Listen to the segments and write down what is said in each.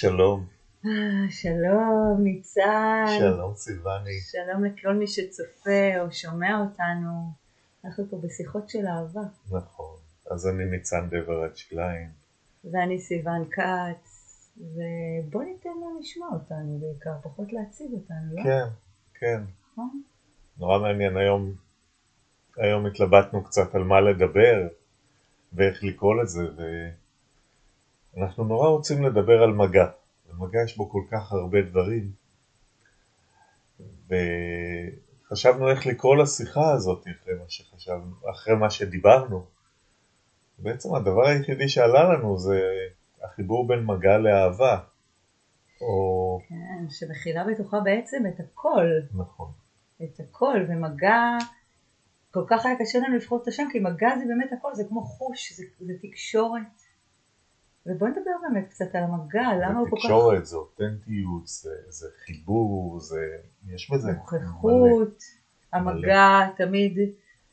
שלום. אה, שלום, ניצן. שלום סיוני. שלום לכל מי שצופה או שומע אותנו. אנחנו פה בשיחות של אהבה. נכון. אז אני ניצן דברת קליין. ואני סיוון כץ. ובוא ניתן להם לשמוע אותנו בעיקר, פחות להציג אותנו, לא? כן, כן. נכון? נורא מעניין. היום, היום התלבטנו קצת על מה לדבר ואיך לקרוא לזה, ואנחנו נורא רוצים לדבר על מגע. במגע יש בו כל כך הרבה דברים, וחשבנו איך לקרוא לשיחה הזאת אחרי מה שחשבנו, אחרי מה שדיברנו. בעצם הדבר היחידי שעלה לנו זה החיבור בין מגע לאהבה. או... כן, שמכילה בתוכה בעצם את הכל. נכון. את הכל, ומגע, כל כך היה קשה לנו לבחור את השם, כי מגע זה באמת הכל, זה כמו חוש, זה, זה תקשורת. ובוא נדבר באמת קצת על המגע, למה הוא כל כך... זה תקשורת, זה אותנטיות, זה, זה חיבור, זה... יש בזה נוכחות, המגע, תמיד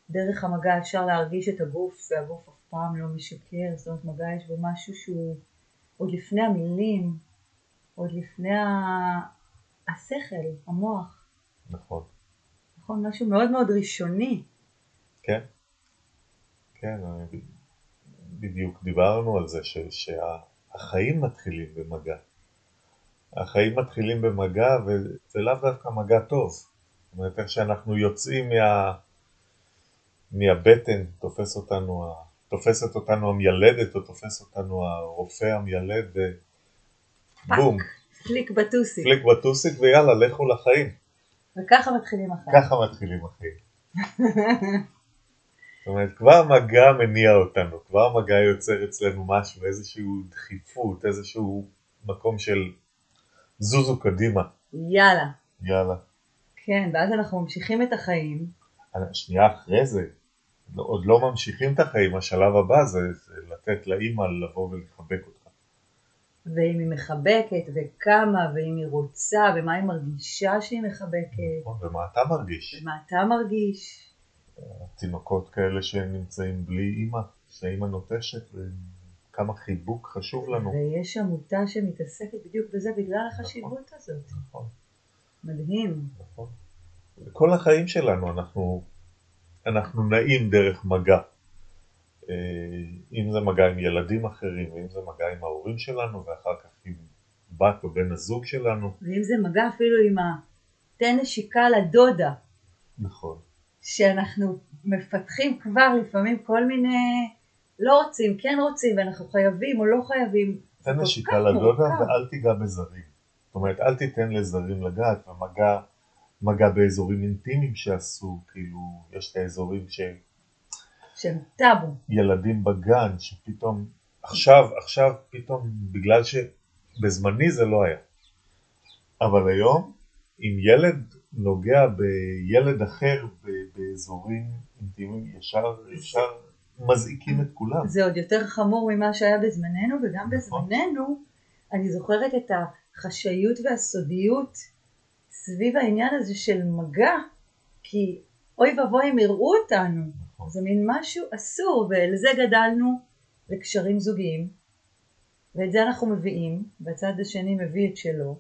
דרך המגע אפשר להרגיש את הגוף, והגוף אף פעם לא משקר, זאת אומרת מגע יש בו משהו שהוא עוד לפני המילים, עוד לפני ה... השכל, המוח. נכון. נכון, משהו מאוד מאוד ראשוני. כן, כן, בדיוק דיברנו על זה ש, שהחיים מתחילים במגע. החיים מתחילים במגע וזה לאו דווקא מגע טוב. זאת אומרת, איך שאנחנו יוצאים מה, מהבטן, תופס אותנו, תופסת אותנו המיילדת או תופס אותנו הרופא המיילד ובום. פליק בטוסיק. פליק בטוסיק ויאללה, לכו לחיים. וככה מתחילים החיים. ככה מתחילים החיים. זאת אומרת, כבר מגע מניע אותנו, כבר מגע יוצר אצלנו משהו, איזושהי דחיפות, איזשהו מקום של זוזו קדימה. יאללה. יאללה. כן, ואז אנחנו ממשיכים את החיים. שנייה אחרי זה, עוד לא ממשיכים את החיים, השלב הבא זה, זה לתת לאימא לבוא ולחבק אותך. ואם היא מחבקת, וכמה, ואם היא רוצה, ומה היא מרגישה שהיא מחבקת. נכון, ומה אתה מרגיש. ומה אתה מרגיש. תינוקות כאלה שנמצאים בלי אימא, שהאימא נוטשת, וכמה חיבוק חשוב לנו. ויש עמותה שמתעסקת בדיוק בזה בגלל החשיבות נכון, הזאת. נכון. מדהים. נכון. כל החיים שלנו אנחנו, אנחנו נעים דרך מגע. אה, אם זה מגע עם ילדים אחרים, ואם זה מגע עם ההורים שלנו, ואחר כך עם בת או בן הזוג שלנו. ואם זה מגע אפילו עם התן נשיקה לדודה. נכון. שאנחנו מפתחים כבר לפעמים כל מיני, לא רוצים, כן רוצים, ואנחנו חייבים או לא חייבים. תן נשיקה לדודה ואל תיגע בזרים. זאת אומרת, אל תיתן לזרים לגעת, ומגע מגע באזורים אינטימיים שעשו, כאילו, יש את האזורים ש... שהם טאבו. ילדים בגן, שפתאום, עכשיו, עכשיו פתאום, בגלל שבזמני זה לא היה. אבל היום, אם ילד נוגע בילד אחר באזורים אינטימיים, ישר, ישר מזעיקים את כולם. זה עוד יותר חמור ממה שהיה בזמננו, וגם נכון. בזמננו אני זוכרת את החשאיות והסודיות סביב העניין הזה של מגע, כי אוי ואבוי הם יראו אותנו, נכון. זה מין משהו אסור, ולזה גדלנו לקשרים זוגיים, ואת זה אנחנו מביאים, והצד השני מביא את שלו,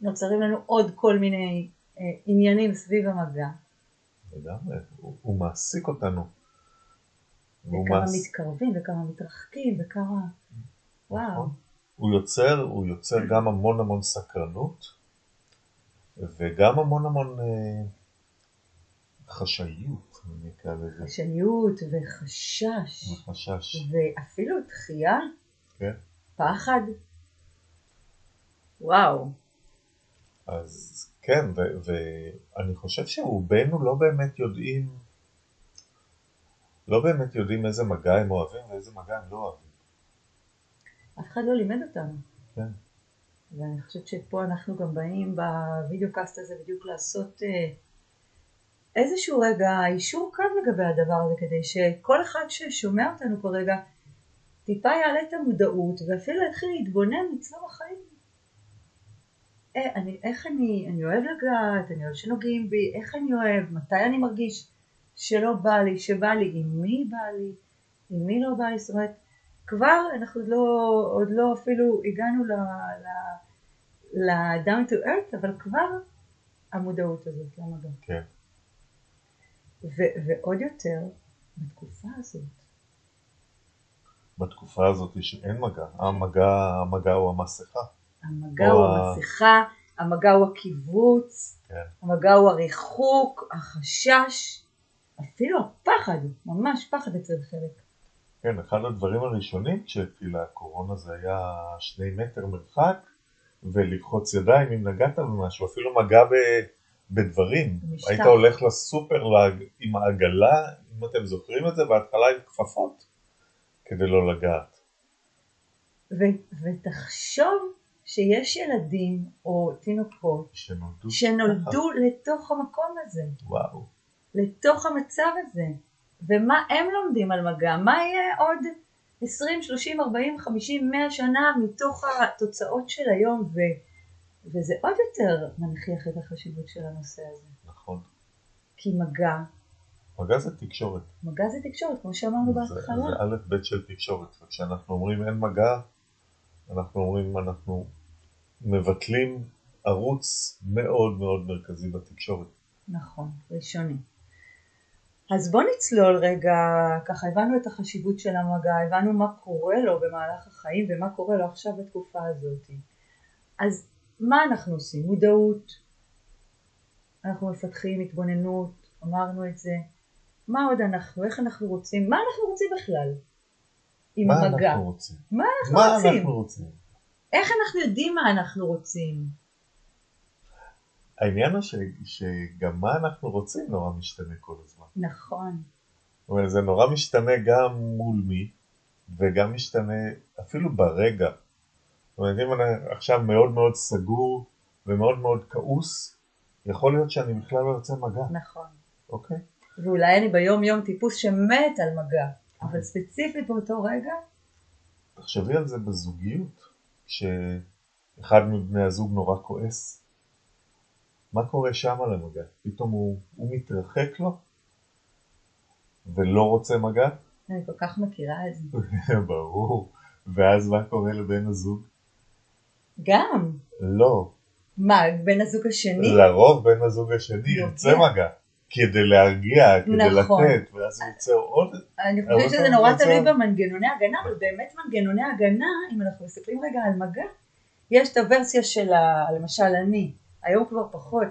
נוצרים לנו עוד כל מיני אה, עניינים סביב המגע. לגמרי, הוא, הוא מעסיק אותנו. וכמה מס... מתקרבים וכמה מתרחקים וכמה... נכון. וואו. הוא יוצר, הוא יוצר גם המון המון סקרנות וגם המון המון אה, חשאיות, אני אקרא לזה. חשאיות וחשש. וחשש. ואפילו דחייה. כן. פחד. וואו. אז כן, ואני חושב שרובנו לא באמת יודעים, לא באמת יודעים איזה מגע הם אוהבים ואיזה מגע הם לא אוהבים. אף אחד לא לימד אותנו. כן. ואני חושבת שפה אנחנו גם באים בווידאו קאסט הזה בדיוק לעשות אה, איזשהו רגע אישור קו לגבי הדבר הזה כדי שכל אחד ששומע אותנו כרגע טיפה יעלה את המודעות ואפילו יתחיל להתבונן אצלו בחיים אה, אני, איך אני, אני אוהב לגעת, אני אוהב שנוגעים בי, איך אני אוהב, מתי אני מרגיש שלא בא לי, שבא לי, עם מי בא לי, עם מי לא בא לי, זאת אומרת, כבר אנחנו עוד לא, עוד לא אפילו הגענו ל... ל... ל-down to earth, אבל כבר המודעות הזאת למגע. כן. ו- ועוד יותר, בתקופה הזאת. בתקופה הזאת שאין מגע, המגע, המגע הוא המסכה. המגע הוא המסכה, המגע הוא הקיבוץ, כן. המגע הוא הריחוק, החשש, אפילו הפחד, ממש פחד אצל חלק. כן, אחד הדברים הראשונים כשהתחילה הקורונה זה היה שני מטר מרחק וללחוץ ידיים אם נגעת במשהו, אפילו מגע ב, בדברים. במשטח. היית הולך לסופר עם העגלה, אם אתם זוכרים את זה, בהתחלה עם כפפות כדי לא לגעת. ו- ותחשוב שיש ילדים או תינוקות שנולדו שנולדו לתוך המקום הזה, וואו. לתוך המצב הזה. ומה הם לומדים על מגע? מה יהיה עוד 20, 30, 40, 50, 100 שנה מתוך התוצאות של היום? ו... וזה עוד יותר מנכיח את החשיבות של הנושא הזה. נכון. כי מגע, מגע זה תקשורת. מגע זה תקשורת, כמו שאמרנו בהתחלה. זה א' ב' של תקשורת. וכשאנחנו אומרים אין מגע, אנחנו אומרים אנחנו מבטלים ערוץ מאוד מאוד מרכזי בתקשורת. נכון, ראשוני. אז בוא נצלול רגע, ככה הבנו את החשיבות של המגע, הבנו מה קורה לו במהלך החיים ומה קורה לו עכשיו בתקופה הזאת. אז מה אנחנו עושים? מודעות, אנחנו מפתחים התבוננות, אמרנו את זה. מה עוד אנחנו, איך אנחנו רוצים, מה אנחנו רוצים בכלל עם מה המגע? אנחנו רוצים? מה אנחנו מה רוצים? אנחנו רוצים? איך אנחנו יודעים מה אנחנו רוצים? העניין הוא ש, שגם מה אנחנו רוצים נורא משתנה כל הזמן. נכון, זאת אומרת, זה נורא משתנה גם מול מי, וגם משתנה אפילו ברגע. זאת אומרת, אם אני עכשיו מאוד מאוד סגור ומאוד מאוד כעוס, יכול להיות שאני בכלל לא יוצא מגע, נכון. אוקיי? ואולי אני ביום יום טיפוס שמת על מגע, אבל ספציפית באותו רגע, תחשבי על זה בזוגיות, כשאחד מבני הזוג נורא כועס, מה קורה שם על המגע? פתאום הוא, הוא מתרחק לו ולא רוצה מגע? אני כל כך מכירה את זה. ברור. ואז מה קורה לבן הזוג? גם, לא. מה, בן הזוג השני? לרוב בן הזוג השני ירצה יודע. מגע. כדי להרגיע, כדי נכון. לתת, ואז הוא יוצר עוד... אני חושבת שזה נורא תלוי במנגנוני הגנה, אבל באמת מנגנוני הגנה, אם אנחנו מסתכלים רגע על מגע, יש את הוורסיה של ה... למשל אני, היום כבר פחות,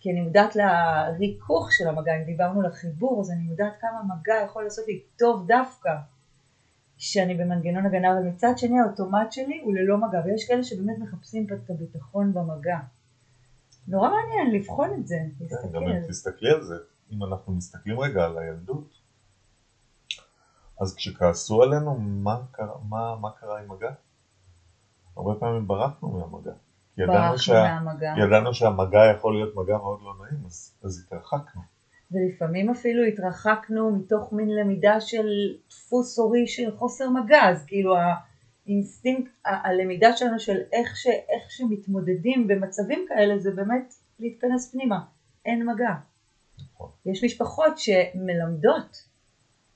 כי אני מודעת לריכוך של המגע, אם דיברנו לחיבור, אז אני מודעת כמה מגע יכול לעשות לי טוב דווקא, שאני במנגנון הגנה, אבל מצד שני האוטומט שלי הוא ללא מגע, ויש כאלה שבאמת מחפשים את הביטחון במגע. נורא מעניין לבחון את זה, כן, להסתכל. גם אם תסתכלי על זה, אם אנחנו מסתכלים רגע על הילדות, אז כשכעסו עלינו, מה קרה, מה, מה קרה עם מגע? הרבה פעמים ברחנו מהמגע. כי ידענו, ברחנו שה, מהמגע. ידענו שהמגע יכול להיות מגע מאוד לא נעים, אז, אז התרחקנו. ולפעמים אפילו התרחקנו מתוך מין למידה של דפוס הורי של חוסר מגע, אז כאילו האינסטינקט, הלמידה שלנו של איך, ש, איך שמתמודדים במצבים כאלה זה באמת להתכנס פנימה, אין מגע. יש משפחות שמלמדות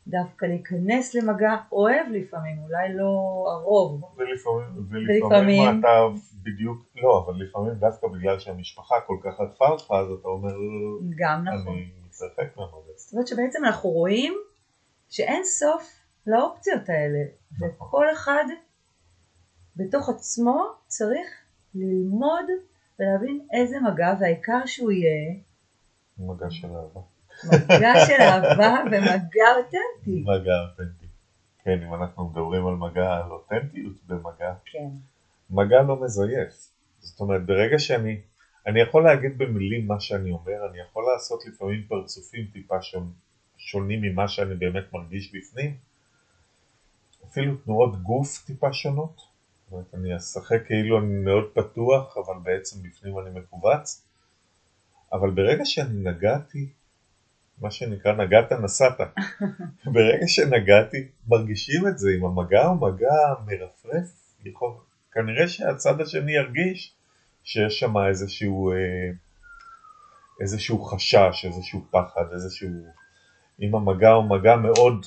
דווקא להיכנס למגע, אוהב לפעמים, אולי לא הרוב, ולפעמים, ולפעמים- ולפעמים אתה בדיוק, לא, אבל לפעמים דווקא בגלל שהמשפחה כל כך עטפה אותך, אז אתה אומר, גם נכון. אני מתרחק מהמגע. זאת אומרת שבעצם אנחנו רואים שאין סוף לאופציות האלה, נכון. וכל אחד בתוך עצמו צריך ללמוד ולהבין איזה מגע, והעיקר שהוא יהיה מגע של אהבה. מגע של אהבה ומגע אותנטי. מגע אותנטי. כן, אם אנחנו מדברים על מגע, על אותנטיות במגע, כן, מגע לא מזייף. זאת אומרת, ברגע שאני, אני יכול להגיד במילים מה שאני אומר, אני יכול לעשות לפעמים פרצופים טיפה שון, שונים ממה שאני באמת מרגיש בפנים, אפילו תנועות גוף טיפה שונות. זאת אומרת, אני אשחק כאילו אני מאוד פתוח, אבל בעצם בפנים אני מכווץ. אבל ברגע שאני נגעתי, מה שנקרא נגעת נסעת. ברגע שנגעתי, מרגישים את זה, אם המגע הוא מגע מרפרף, יכול, כנראה שהצד השני ירגיש שיש שם איזשהו, אה, איזשהו חשש, איזשהו פחד, איזשהו... אם המגע הוא מגע מאוד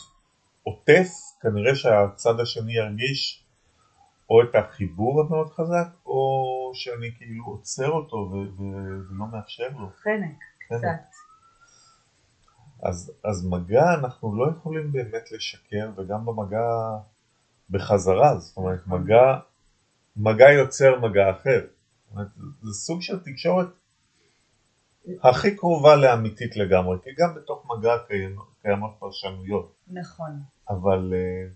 עוטף כנראה שהצד השני ירגיש או את החיבור המאוד חזק, או שאני כאילו עוצר אותו ולא מאפשר לו. חנק. קצת. אז, אז מגע אנחנו לא יכולים באמת לשקר, וגם במגע בחזרה, זאת אומרת, נכון. מגע, מגע יוצר מגע אחר. זאת אומרת, זה סוג של תקשורת הכי קרובה לאמיתית לגמרי, כי גם בתוך מגע קיימות, פרשנויות, נכון. אבל אה,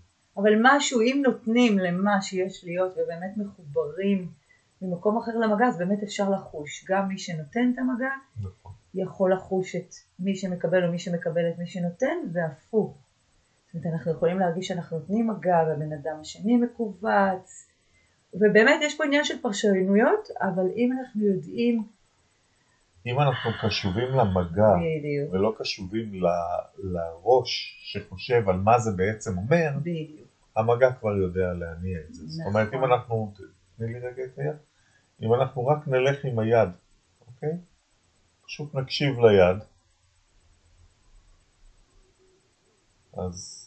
אבל משהו, אם נותנים למה שיש להיות ובאמת מחוברים ממקום אחר למגע, אז באמת אפשר לחוש. גם מי שנותן את המגע נכון. יכול לחוש את מי שמקבל או מי שמקבל את מי שנותן, והפוך. זאת אומרת, אנחנו יכולים להרגיש שאנחנו נותנים מגע והבן אדם השני מכווץ, ובאמת יש פה עניין של פרשנויות, אבל אם אנחנו יודעים אם אנחנו קשובים למגע בדיוק, ולא קשובים ל- לראש שחושב על מה זה בעצם אומר, בדיוק, המגע כבר יודע להניע את זה. זאת אומרת, אם נכון. אנחנו, תני לי רגע את היד, אם אנחנו רק נלך עם היד, אוקיי? פשוט נקשיב ליד, אז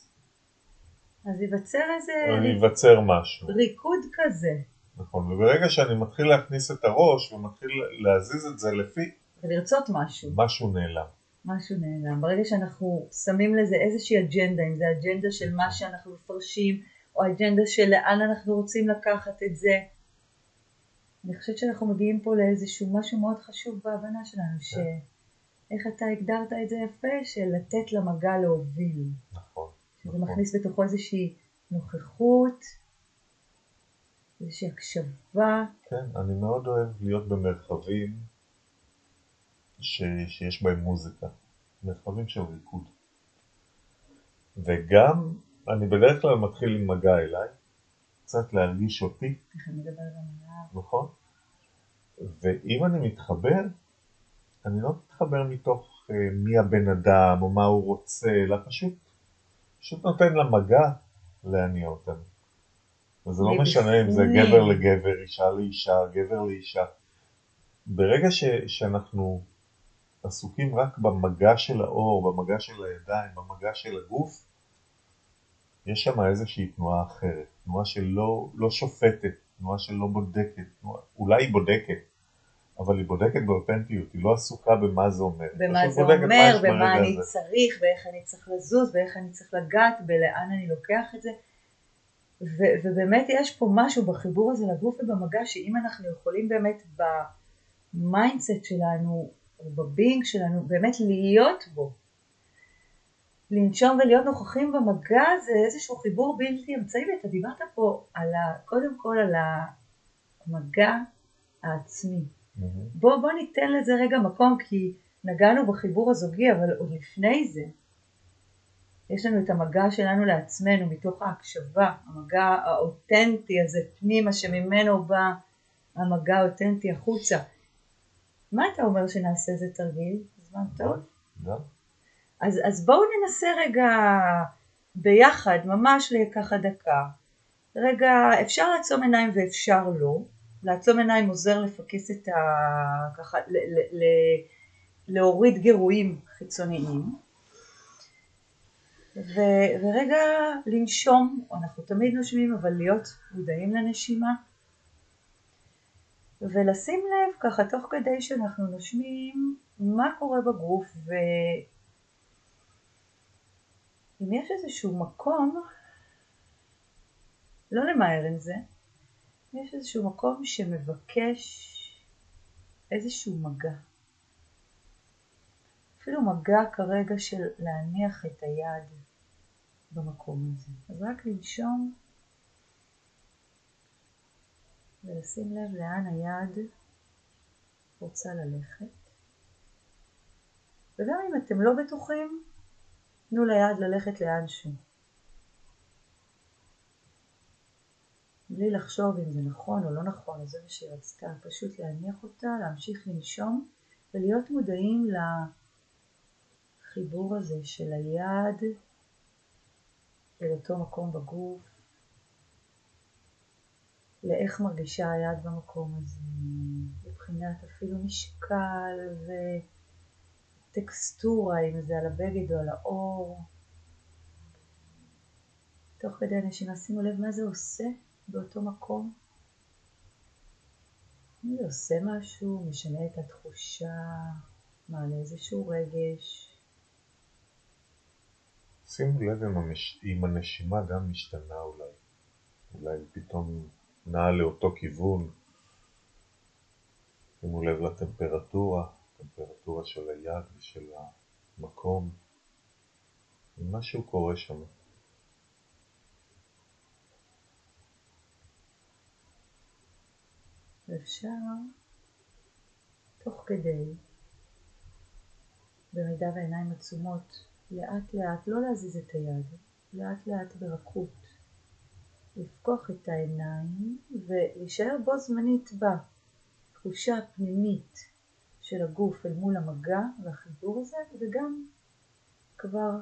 אז ייווצר איזה ייווצר משהו, ריקוד כזה, נכון, וברגע שאני מתחיל להכניס את הראש ומתחיל להזיז את זה לפי, ולרצות משהו. משהו נעלם. משהו נעלם. ברגע שאנחנו שמים לזה איזושהי אג'נדה, אם זה אג'נדה של מה שאנחנו מפרשים, או אג'נדה של לאן אנחנו רוצים לקחת את זה, אני חושבת שאנחנו מגיעים פה לאיזשהו משהו מאוד חשוב בהבנה שלנו, שאיך אתה הגדרת את זה יפה, של לתת למגע להוביל. נכון. שזה נכון. מכניס בתוכו איזושהי נוכחות, איזושהי הקשבה, כן, אני מאוד אוהב להיות במרחבים ש... שיש בהם מוזיקה, מרחבים של ריקוד. וגם, אני בדרך כלל מתחיל עם מגע אליי, קצת להרגיש אותי, נכון? ואם אני מתחבר, אני לא מתחבר מתוך אה, מי הבן אדם או מה הוא רוצה, אלא פשוט, פשוט נותן למגע להניע אותנו. וזה לא משנה אם זה. גבר לגבר, אישה לאישה, גבר לאישה. ברגע ש, שאנחנו עסוקים רק במגע של האור, במגע של הידיים, במגע של הגוף, יש שם איזושהי תנועה אחרת, תנועה שלא לא שופטת, תנועה שלא בודקת, תנועה, אולי היא בודקת, אבל היא בודקת באותנטיות, היא לא עסוקה במה זה אומר. במה זה אומר, במה אני הזה. צריך, ואיך אני צריך לזוז, ואיך אני צריך לגעת, ולאן אני לוקח את זה. ו- ובאמת יש פה משהו בחיבור הזה לגוף ובמגע, שאם אנחנו יכולים באמת ב mindset שלנו, ב being שלנו, באמת להיות בו, לנשום ולהיות נוכחים במגע זה איזשהו חיבור בלתי אמצעי, ואתה דיברת פה על ה, קודם כל על המגע העצמי. מהמם. בוא, בוא ניתן לזה רגע מקום כי נגענו בחיבור הזוגי אבל עוד לפני זה יש לנו את המגע שלנו לעצמנו מתוך ההקשבה, המגע האותנטי הזה פנימה שממנו בא המגע האותנטי החוצה. מה אתה אומר שנעשה איזה תרגיל? זמן טוב? גם? אז, אז בואו ננסה רגע ביחד, ממש לככה דקה. רגע, אפשר לעצום עיניים ואפשר לא. לעצום עיניים עוזר לפקס את ה... ככה, ל, ל, ל, להוריד גירויים חיצוניים. ו, ורגע לנשום, אנחנו תמיד נושמים, אבל להיות מודעים לנשימה. ולשים לב ככה תוך כדי שאנחנו נושמים מה קורה בגוף ואם יש איזשהו מקום, לא למהר עם זה, יש איזשהו מקום שמבקש איזשהו מגע. אפילו מגע כרגע של להניח את היד במקום הזה. אז רק לנשום ולשים לב לאן היד רוצה ללכת. וגם אם אתם לא בטוחים, תנו ליד ללכת לאנשהו. בלי לחשוב אם זה נכון או לא נכון, אז זה מה שהיא רצתה, פשוט להניח אותה, להמשיך לנשום ולהיות מודעים לחיבור הזה של היד אל אותו מקום בגוף, לאיך מרגישה היד במקום הזה, מבחינת אפילו משקל וטקסטורה, אם זה על הבגד או על האור. תוך כדי הנשימה שימו לב מה זה עושה באותו מקום. אם זה עושה משהו, משנה את התחושה, מעלה איזשהו רגש. שימו לב אם. אם הנשימה גם משתנה אולי. אולי פתאום נעה לאותו כיוון. שימו לב לטמפרטורה, טמפרטורה של היד ושל המקום. משהו קורה שם. ואפשר תוך כדי, במידה והעיניים עצומות, לאט לאט, לא להזיז את היד, לאט לאט ברכות, לפקוח את העיניים ולהישאר בו זמנית בתחושה הפנימית של הגוף אל מול המגע והחיבור הזה, וגם כבר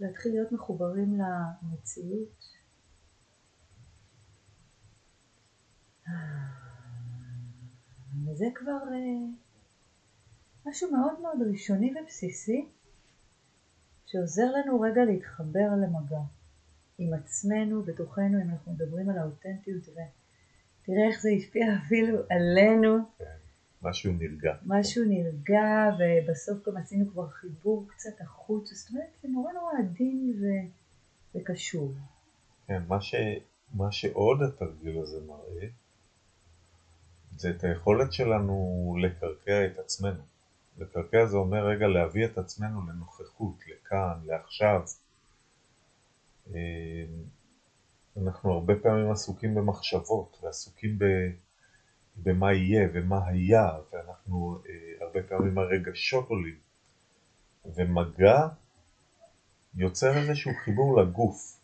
להתחיל להיות מחוברים למציאות. וזה כבר אה, משהו מאוד מאוד ראשוני ובסיסי שעוזר לנו רגע להתחבר למגע עם עצמנו, בתוכנו, אם אנחנו מדברים על האותנטיות ותראה איך זה השפיע אפילו עלינו. כן, משהו נרגע. משהו נרגע ובסוף גם עשינו כבר חיבור קצת החוץ, זאת אומרת זה נורא נורא עדין ו... וקשור. כן, מה, ש... מה שעוד התרגיל הזה מראה זה את היכולת שלנו לקרקע את עצמנו. לקרקע זה אומר רגע להביא את עצמנו לנוכחות, לכאן, לעכשיו. אה, אנחנו הרבה פעמים עסוקים במחשבות ועסוקים ב, במה יהיה ומה היה, ואנחנו אה, הרבה פעמים הרגשות עולים. ומגע יוצר איזשהו חיבור לגוף,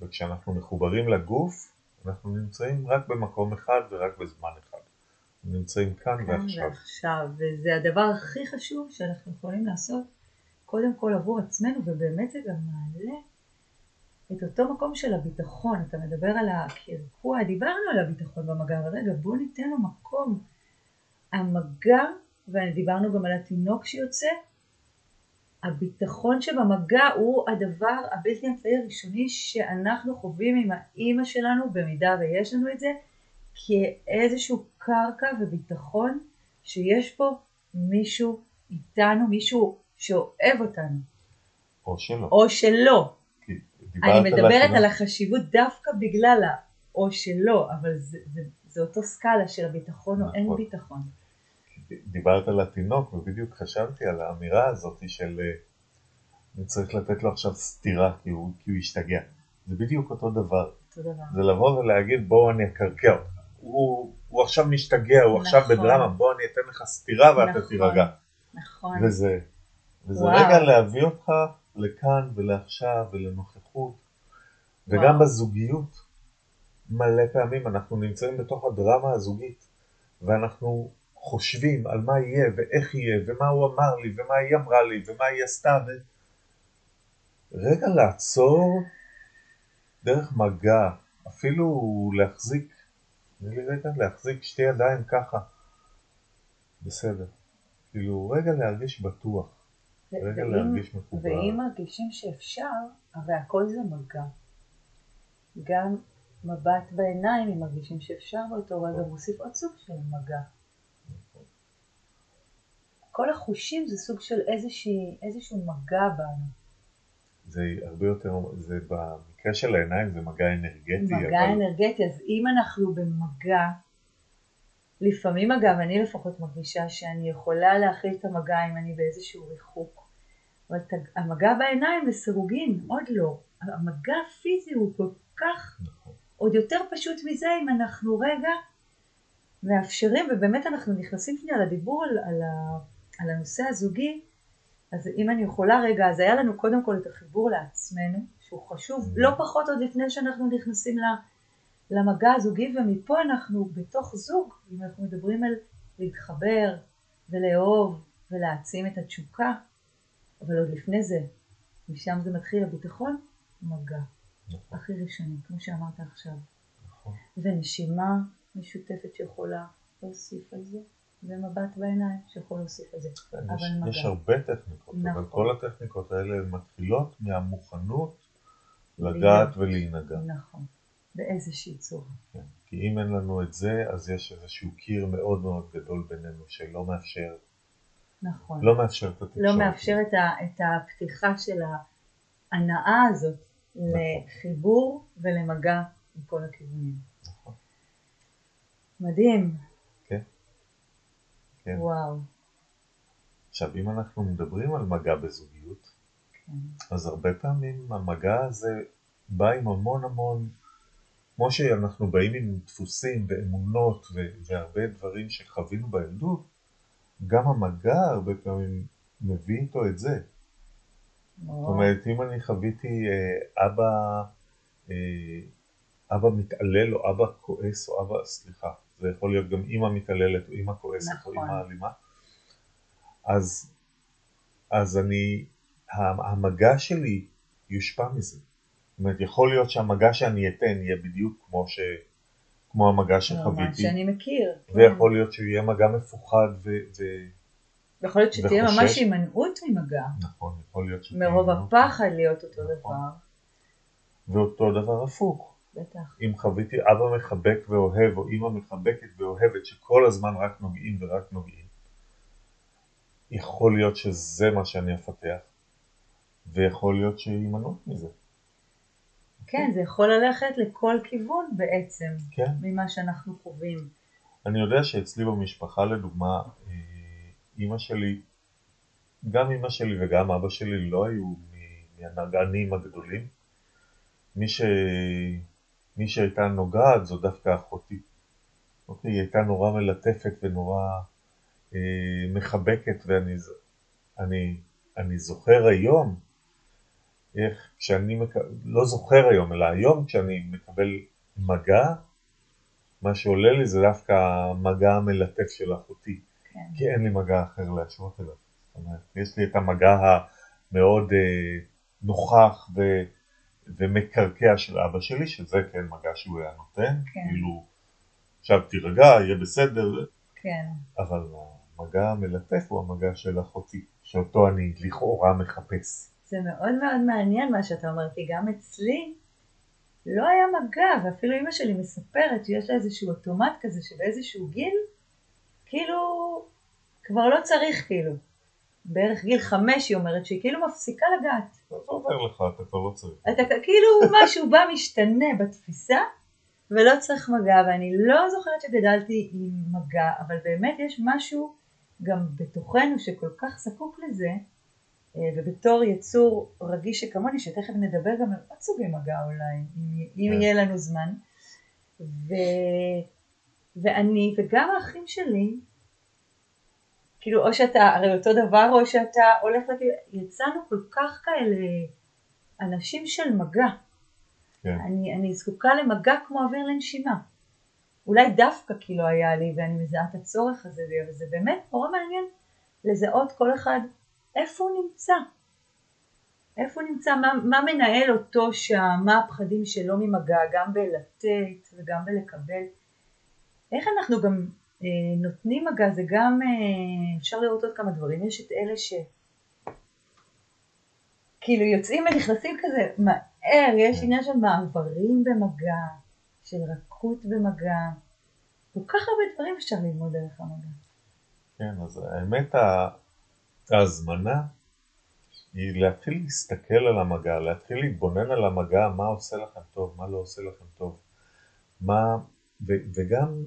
וכשאנחנו מחוברים לגוף, אנחנו נמצאים רק במקום אחד ורק בזמן אחד. נמצאים כאן, כאן ועכשיו. ועכשיו, וזה הדבר הכי חשוב שאנחנו יכולים לעשות קודם כל עבור עצמנו, ובאמת זה גם מעלה את אותו מקום של הביטחון. אתה מדבר על הקרקוע, דיברנו על הביטחון במגע, אבל רגע בוא ניתן לו מקום. המגע, ודיברנו גם על התינוק שיוצא, הביטחון שבמגע הוא הדבר הבלתי אמצעי הראשוני שאנחנו חווים עם האימא שלנו, במידה ויש לנו את זה, כאיזשהו קרקע וביטחון שיש פה מישהו איתנו, מישהו שאוהב אותנו. או שלא. או שלא. אני מדברת על החשיבות דווקא בגלל האו שלא, אבל זה, זה, זה אותו סקאלה של הביטחון נכון. או אין נכון. ביטחון. דיברת על התינוק ובדיוק חשבתי על האמירה הזאת של אה, אני צריך לתת לו עכשיו סטירה כי הוא, כי הוא השתגע. זה בדיוק אותו דבר. אותו דבר. זה לבוא ולהגיד בואו אני אקרקע אותך. הוא, הוא עכשיו משתגע, הוא נכון. עכשיו בדרמה, בוא אני אתן לך סטירה ואתה נכון, תירגע. נכון. וזה, וזה רגע להביא אותך לכאן ולעכשיו ולנוכחות, וואו. וגם בזוגיות, מלא פעמים אנחנו נמצאים בתוך הדרמה הזוגית, ואנחנו חושבים על מה יהיה ואיך יהיה ומה הוא אמר לי ומה היא אמרה לי ומה היא עשתה ו... רגע לעצור דרך מגע, אפילו להחזיק תני לי רגע להחזיק שתי ידיים ככה. בסדר. כאילו, רגע להרגיש בטוח. רגע ואם, להרגיש מחובר. ואם מרגישים שאפשר, הרי הכל זה מגע. גם מבט בעיניים, אם מרגישים שאפשר באותו רגע, מוסיף עוד סוג של מגע. כל החושים זה סוג של איזושהי, איזשהו מגע בנו. זה הרבה יותר, זה במקרה של העיניים זה מגע אנרגטי. מגע אבל... אנרגטי, אז אם אנחנו במגע, לפעמים אגב, אני לפחות מרגישה שאני יכולה להכיל את המגע אם אני באיזשהו ריחוק. אבל המגע בעיניים לסירוגין, עוד לא. המגע הפיזי הוא כל כך, נכון. עוד יותר פשוט מזה אם אנחנו רגע מאפשרים, ובאמת אנחנו נכנסים שנייה לדיבור על, על, על הנושא הזוגי, אז אם אני יכולה רגע, אז היה לנו קודם כל את החיבור לעצמנו, שהוא חשוב mm-hmm. לא פחות עוד לפני שאנחנו נכנסים למגע הזוגי, ומפה אנחנו בתוך זוג, אם אנחנו מדברים על להתחבר ולאהוב ולהעצים את התשוקה, אבל עוד לפני זה, משם זה מתחיל הביטחון, מגע. נכון. הכי ראשוני, כמו שאמרת עכשיו. נכון. ונשימה משותפת שיכולה להוסיף על זה. ומבט בעיניים שיכול להוסיף את זה. כן, יש, יש הרבה טכניקות, נכון. אבל כל הטכניקות האלה מתחילות מהמוכנות לגעת. ולהינגע. נכון, באיזושהי צורה. כן. כי אם אין לנו את זה, אז יש איזשהו קיר מאוד מאוד גדול בינינו שלא מאפשר, נכון. לא מאפשר את התקשורת. לא מאפשר את, ה, את הפתיחה של ההנאה הזאת נכון. לחיבור ולמגע מכל הכיוונים. נכון. מדהים. כן. כן. וואו. עכשיו, אם אנחנו מדברים על מגע בזוגיות, כן. אז הרבה פעמים המגע הזה בא עם המון המון, כמו שאנחנו באים עם דפוסים ואמונות והרבה דברים שחווינו בילדות, גם המגע הרבה פעמים מביא איתו את זה. זאת אומרת, אם אני חוויתי אה, אבא, אה, אבא מתעלל או אבא כועס או אבא, סליחה, זה יכול להיות גם אימא מתעללת או אימא כועסת נכון. או אימא אלימה, אז, אז אני, המגע שלי יושפע מזה. זאת אומרת, יכול להיות שהמגע שאני אתן יהיה בדיוק כמו, ש, כמו המגע שחוויתי, שאני מכיר. כן. ויכול להיות שהוא יהיה מגע מפוחד ו... ו... יכול להיות שתהיה וחושש. ממש הימנעות ממגע, נכון, יכול להיות שתהיה מרוב הימנעות. הפחד להיות אותו נכון. דבר. ואותו דבר הפוך. בטח. אם חוויתי אבא מחבק ואוהב, או אמא מחבקת ואוהבת, שכל הזמן רק נוגעים ורק נוגעים, יכול להיות שזה מה שאני אפתח, ויכול להיות שהימנעות מזה. כן, זה יכול ללכת לכל כיוון בעצם, כן. ממה שאנחנו חווים. אני יודע שאצלי במשפחה לדוגמה, אה, אימא שלי, גם אימא שלי וגם אבא שלי לא היו מהנגנים הגדולים. מי, ש... מי שהייתה נוגעת זו דווקא אחותי. אוקיי, היא הייתה נורא מלטפת ונורא אה, מחבקת, ואני אני, אני זוכר היום איך כשאני, מק... לא זוכר היום, אלא היום כשאני מקבל מגע, מה שעולה לי זה דווקא המגע המלטף של אחותי, כן. כי אין לי מגע אחר להשוות אליו. זאת אומרת, יש לי את המגע המאוד אה, נוכח ו, ומקרקע של אבא שלי, שזה כן מגע שהוא היה נותן, כן. כאילו, עכשיו תירגע, יהיה בסדר, כן. אבל המגע המלטף הוא המגע של אחותי, שאותו אני לכאורה מחפש. זה מאוד מאוד מעניין מה שאתה אומר, כי גם אצלי לא היה מגע, ואפילו אימא שלי מספרת שיש לה איזשהו אוטומט כזה שבאיזשהו גיל, כאילו, כבר לא צריך כאילו. בערך גיל חמש היא אומרת שהיא כאילו מפסיקה לגעת. זה עובר לך, אתה כבר לא צריך. אתה כאילו משהו בא משתנה בתפיסה ולא צריך מגע ואני לא זוכרת שגדלתי עם מגע אבל באמת יש משהו גם בתוכנו שכל כך זקוק לזה ובתור יצור רגיש שכמוני שתכף נדבר גם על עוד סוגי מגע אולי אם, אם כן. יהיה לנו זמן ו... ואני וגם האחים שלי כאילו או שאתה הרי אותו דבר או שאתה הולך יצאנו כל כך כאלה אנשים של מגע כן. אני, אני זקוקה למגע כמו אוויר לנשימה. אולי דווקא כי לא היה לי ואני מזהה את הצורך הזה, אבל זה באמת נורא מעניין לזהות כל אחד איפה הוא נמצא. איפה הוא נמצא, מה, מה מנהל אותו שם, מה הפחדים שלו ממגע, גם בלתת וגם בלקבל. איך אנחנו גם אה, נותנים מגע, זה גם, אה, אפשר לראות עוד כמה דברים, יש את אלה ש... כאילו יוצאים ונכנסים כזה מהר, יש כן. עניין של מעברים במגע, של רכות במגע, כל כך הרבה דברים אפשר ללמוד דרך המגע. כן, אז האמת ההזמנה היא להתחיל להסתכל על המגע, להתחיל להתבונן על המגע, מה עושה לכם טוב, מה לא עושה לכם טוב, מה, ו, וגם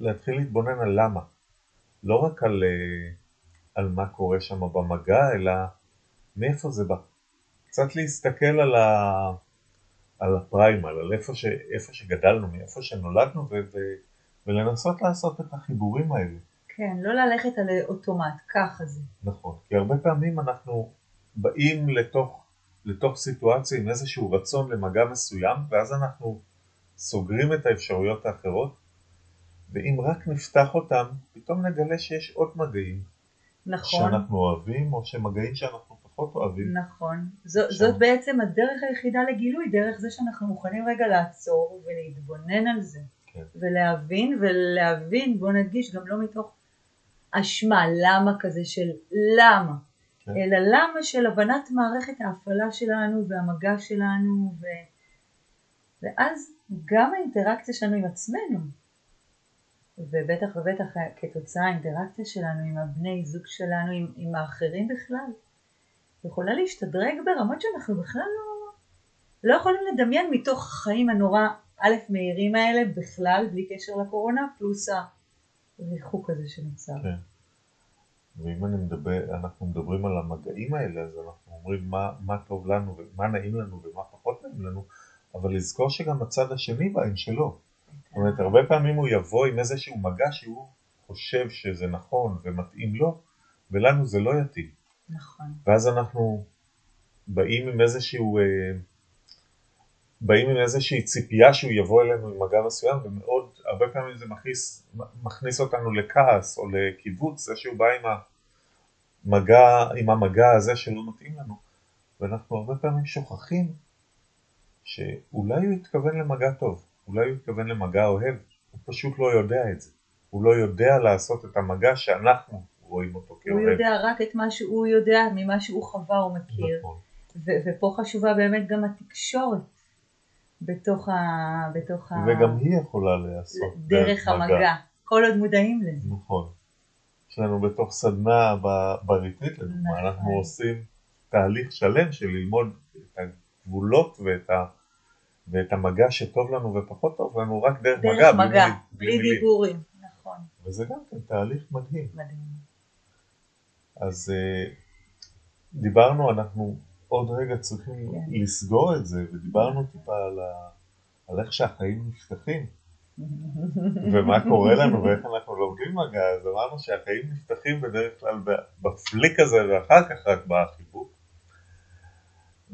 להתחיל להתבונן על למה, לא רק על, אה, על מה קורה שם במגע, אלא מאיפה זה בא. קצת להסתכל על, ה, על הפריימל, על איפה, ש, איפה שגדלנו, מאיפה שנולדנו, ו, ו, ולנסות לעשות את החיבורים האלה. כן, לא ללכת על אוטומט, ככה זה. נכון, כי הרבה פעמים אנחנו באים לתוך, לתוך סיטואציה עם איזשהו רצון למגע מסוים, ואז אנחנו סוגרים את האפשרויות האחרות, ואם רק נפתח אותם, פתאום נגלה שיש עוד מגעים נכון, שאנחנו אוהבים, או שמגעים שאנחנו פחות אוהבים. נכון. זו, שם. זאת בעצם הדרך היחידה לגילוי, דרך זה שאנחנו מוכנים רגע לעצור ולהתבונן על זה. כן. ולהבין, ולהבין, בוא נדגיש, גם לא מתוך אשמה, למה כזה של למה. כן. אלא למה של הבנת מערכת ההפעלה שלנו והמגע שלנו, ו... ואז גם האינטראקציה שלנו עם עצמנו, ובטח ובטח כתוצאה האינטראקציה שלנו עם הבני זוג שלנו, עם, עם האחרים בכלל, יכולה להשתדרג ברמות שאנחנו בכלל לא, לא יכולים לדמיין מתוך החיים הנורא א' מהירים האלה בכלל, בלי קשר לקורונה, פלוס הריחוק הזה שנוצר. כן. ואם אני מדבר, אנחנו מדברים על המגעים האלה, אז אנחנו אומרים מה, מה טוב לנו ומה נעים לנו ומה פחות נעים לנו, אבל לזכור שגם הצד השני בעין שלו. זאת אומרת, הרבה פעמים הוא יבוא עם איזשהו מגע שהוא חושב שזה נכון ומתאים לו, ולנו זה לא יתאים. נכון. ואז אנחנו באים עם איזשהו, אה, באים עם איזושהי ציפייה שהוא יבוא אלינו עם מגע מסוים, ומאוד, הרבה פעמים זה מכניס, מכניס אותנו לכעס או לקיבוץ, זה שהוא בא עם המגע, עם המגע הזה שלא מתאים לנו, ואנחנו הרבה פעמים שוכחים שאולי הוא התכוון למגע טוב, אולי הוא התכוון למגע אוהב, הוא פשוט לא יודע את זה. הוא לא יודע לעשות את המגע שאנחנו רואים אותו כאוהב. הוא יודע רק את מה שהוא יודע, ממה שהוא חווה או מכיר. נכון. ו- ופה חשובה באמת גם התקשורת בתוך ה... בתוך ה... וגם היא יכולה להיעשות דרך המגע, כל עוד מודעים לזה. נכון. יש לנו בתוך סדנה בריטריט לדוגמה, נכון. אנחנו עושים תהליך שלם של ללמוד את הגבולות ואת, ה, ואת המגע שטוב לנו ופחות טוב לנו רק דרך, דרך מגע, מגע, בלי, בלי בלי. דיבורים. נכון, וזה גם כן תהליך מדהים. מדהים. אז אה, דיברנו, אנחנו עוד רגע צריכים כן. לסגור את זה, ודיברנו טיפה על, ה, על איך שהחיים נפתחים, ומה קורה לנו ואיך אנחנו לומדים מגע, אז אמרנו שהחיים נפתחים בדרך כלל בפליק הזה ואחר כך רק בא החיבוק.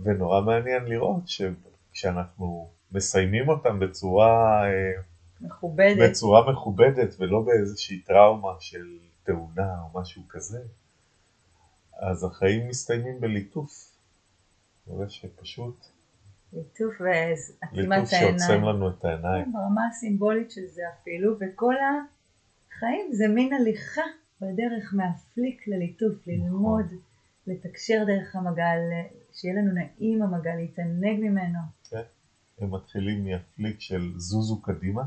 ונורא מעניין לראות שכשאנחנו מסיימים אותם בצורה, אה, מכובדת. בצורה מכובדת ולא באיזושהי טראומה של תאונה או משהו כזה, אז החיים מסתיימים בליטוף. זה שפשוט ליטוף ועצימת ליטוף שעוצם העיניים. לנו את העיניים. ברמה הסימבולית של זה אפילו, וכל החיים זה מין הליכה בדרך מהפליק לליטוף, ללמוד, לתקשר דרך המגע, ל- שיהיה לנו נעים המגע, להתענג ממנו. הם מתחילים מהפליק של זוזו קדימה,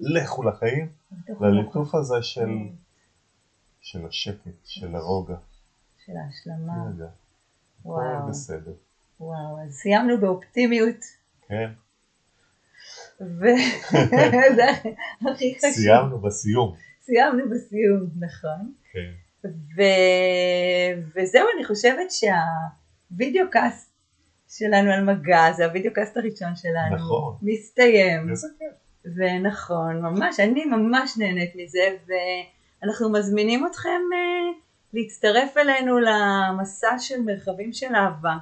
לכו לחיים, לליטוף הזה של, כן. של השקט, של הרוגע. של ההשלמה. רגע, הכל וואו, בסדר. וואו, אז סיימנו באופטימיות, כן, וזה הכי חשוב. סיימנו בסיום. סיימנו בסיום, נכון. כן. ו... וזהו, אני חושבת שה videocast שלנו על מגע, זה ה videocast הראשון שלנו, נכון. מסתיים, איזה כיף. ונכון, ממש, אני ממש נהנית מזה, ואנחנו מזמינים אתכם אה, להצטרף אלינו למסע של מרחבים של אהבה.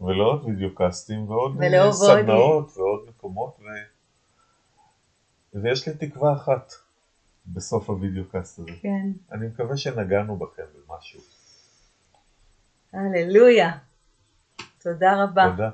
ולעוד videocast ים ועוד ולעוד אה, ועוד. סדנאות ועוד מקומות ו... ויש לי תקווה אחת בסוף הוידאו קאסט הזה. כן, אני מקווה שנגענו בכם במשהו. הללויה. תודה רבה. תודה.